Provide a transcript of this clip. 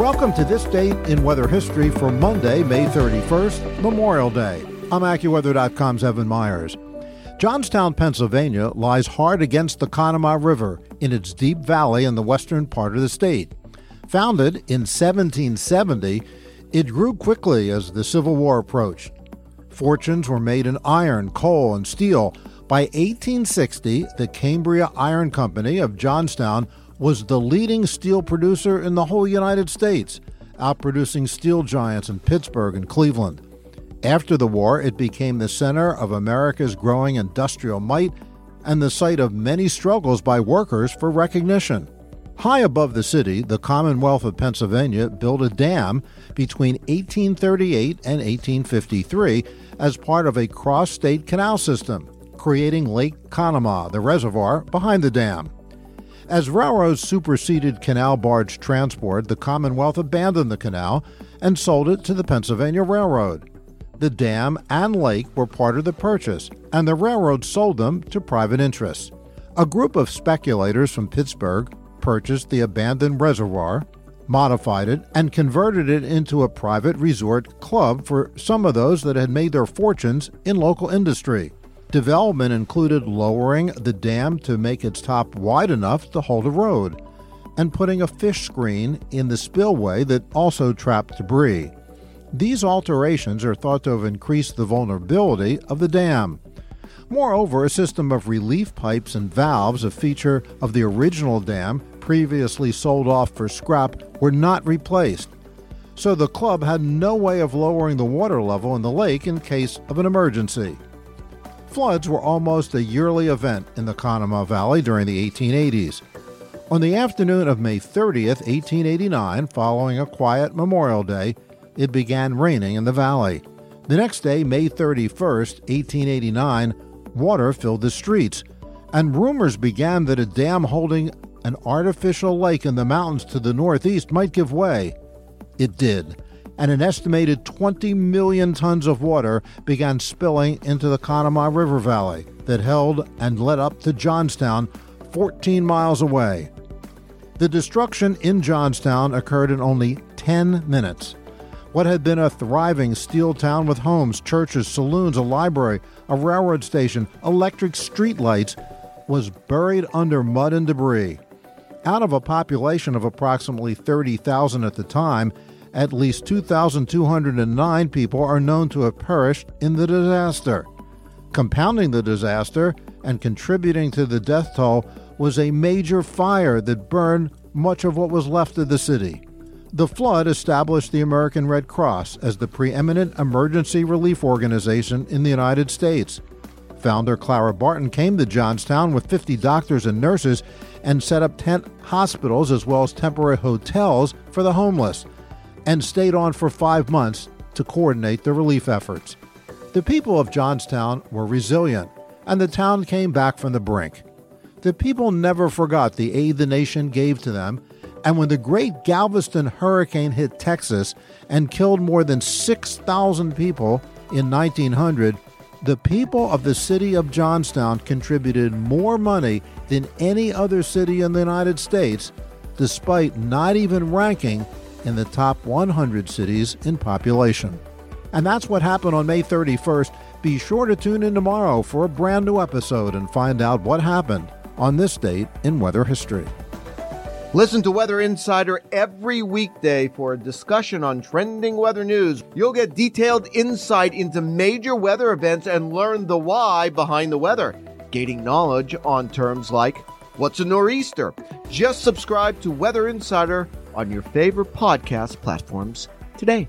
Welcome to this date in weather history for Monday, May 31st, Memorial Day. I'm AccuWeather.com's Evan Myers. Johnstown, Pennsylvania lies hard against the Conemaugh River in its deep valley in the western part of the state. Founded in 1770, it grew quickly as the Civil War approached. Fortunes were made in iron, coal, and steel. By 1860, the Cambria Iron Company of Johnstown was the leading steel producer in the whole United States, outproducing steel giants in Pittsburgh and Cleveland. After the war, it became the center of America's growing industrial might and the site of many struggles by workers for recognition. High above the city, the Commonwealth of Pennsylvania built a dam between 1838 and 1853 as part of a cross state canal system, creating Lake Conemaugh, the reservoir behind the dam. As railroads superseded canal barge transport, the Commonwealth abandoned the canal and sold it to the Pennsylvania Railroad. The dam and lake were part of the purchase, and the railroad sold them to private interests. A group of speculators from Pittsburgh purchased the abandoned reservoir, modified it, and converted it into a private resort club for some of those that had made their fortunes in local industry. Development included lowering the dam to make its top wide enough to hold a road, and putting a fish screen in the spillway that also trapped debris. These alterations are thought to have increased the vulnerability of the dam. Moreover, a system of relief pipes and valves, a feature of the original dam previously sold off for scrap, were not replaced. So the club had no way of lowering the water level in the lake in case of an emergency. Floods were almost a yearly event in the Conemaugh Valley during the 1880s. On the afternoon of May 30th, 1889, following a quiet Memorial Day, it began raining in the valley. The next day, May 31st, 1889, water filled the streets, and rumors began that a dam holding an artificial lake in the mountains to the northeast might give way. It did, and an estimated 20 million tons of water began spilling into the Conemaugh River Valley that held and led up to Johnstown, 14 miles away. The destruction in Johnstown occurred in only 10 minutes. What had been a thriving steel town with homes, churches, saloons, a library, a railroad station, electric streetlights was buried under mud and debris. Out of a population of approximately 30,000 at the time, at least 2,209 people are known to have perished in the disaster. Compounding the disaster and contributing to the death toll was a major fire that burned much of what was left of the city. The flood established the American Red Cross as the preeminent emergency relief organization in the United States. Founder Clara Barton came to Johnstown with 50 doctors and nurses and set up tent hospitals as well as temporary hotels for the homeless, and stayed on for five months to coordinate the relief efforts. The people of Johnstown were resilient, and the town came back from the brink. The people never forgot the aid the nation gave to them and when the great Galveston hurricane hit Texas and killed more than 6,000 people in 1900, the people of the city of Johnstown contributed more money than any other city in the United States, despite not even ranking in the top 100 cities in population. And that's what happened on May 31st. Be sure to tune in tomorrow for a brand new episode and find out what happened on this date in weather history. Listen to Weather Insider every weekday for a discussion on trending weather news. You'll get detailed insight into major weather events and learn the why behind the weather, gaining knowledge on terms like what's a nor'easter. Just subscribe to Weather Insider on your favorite podcast platforms today.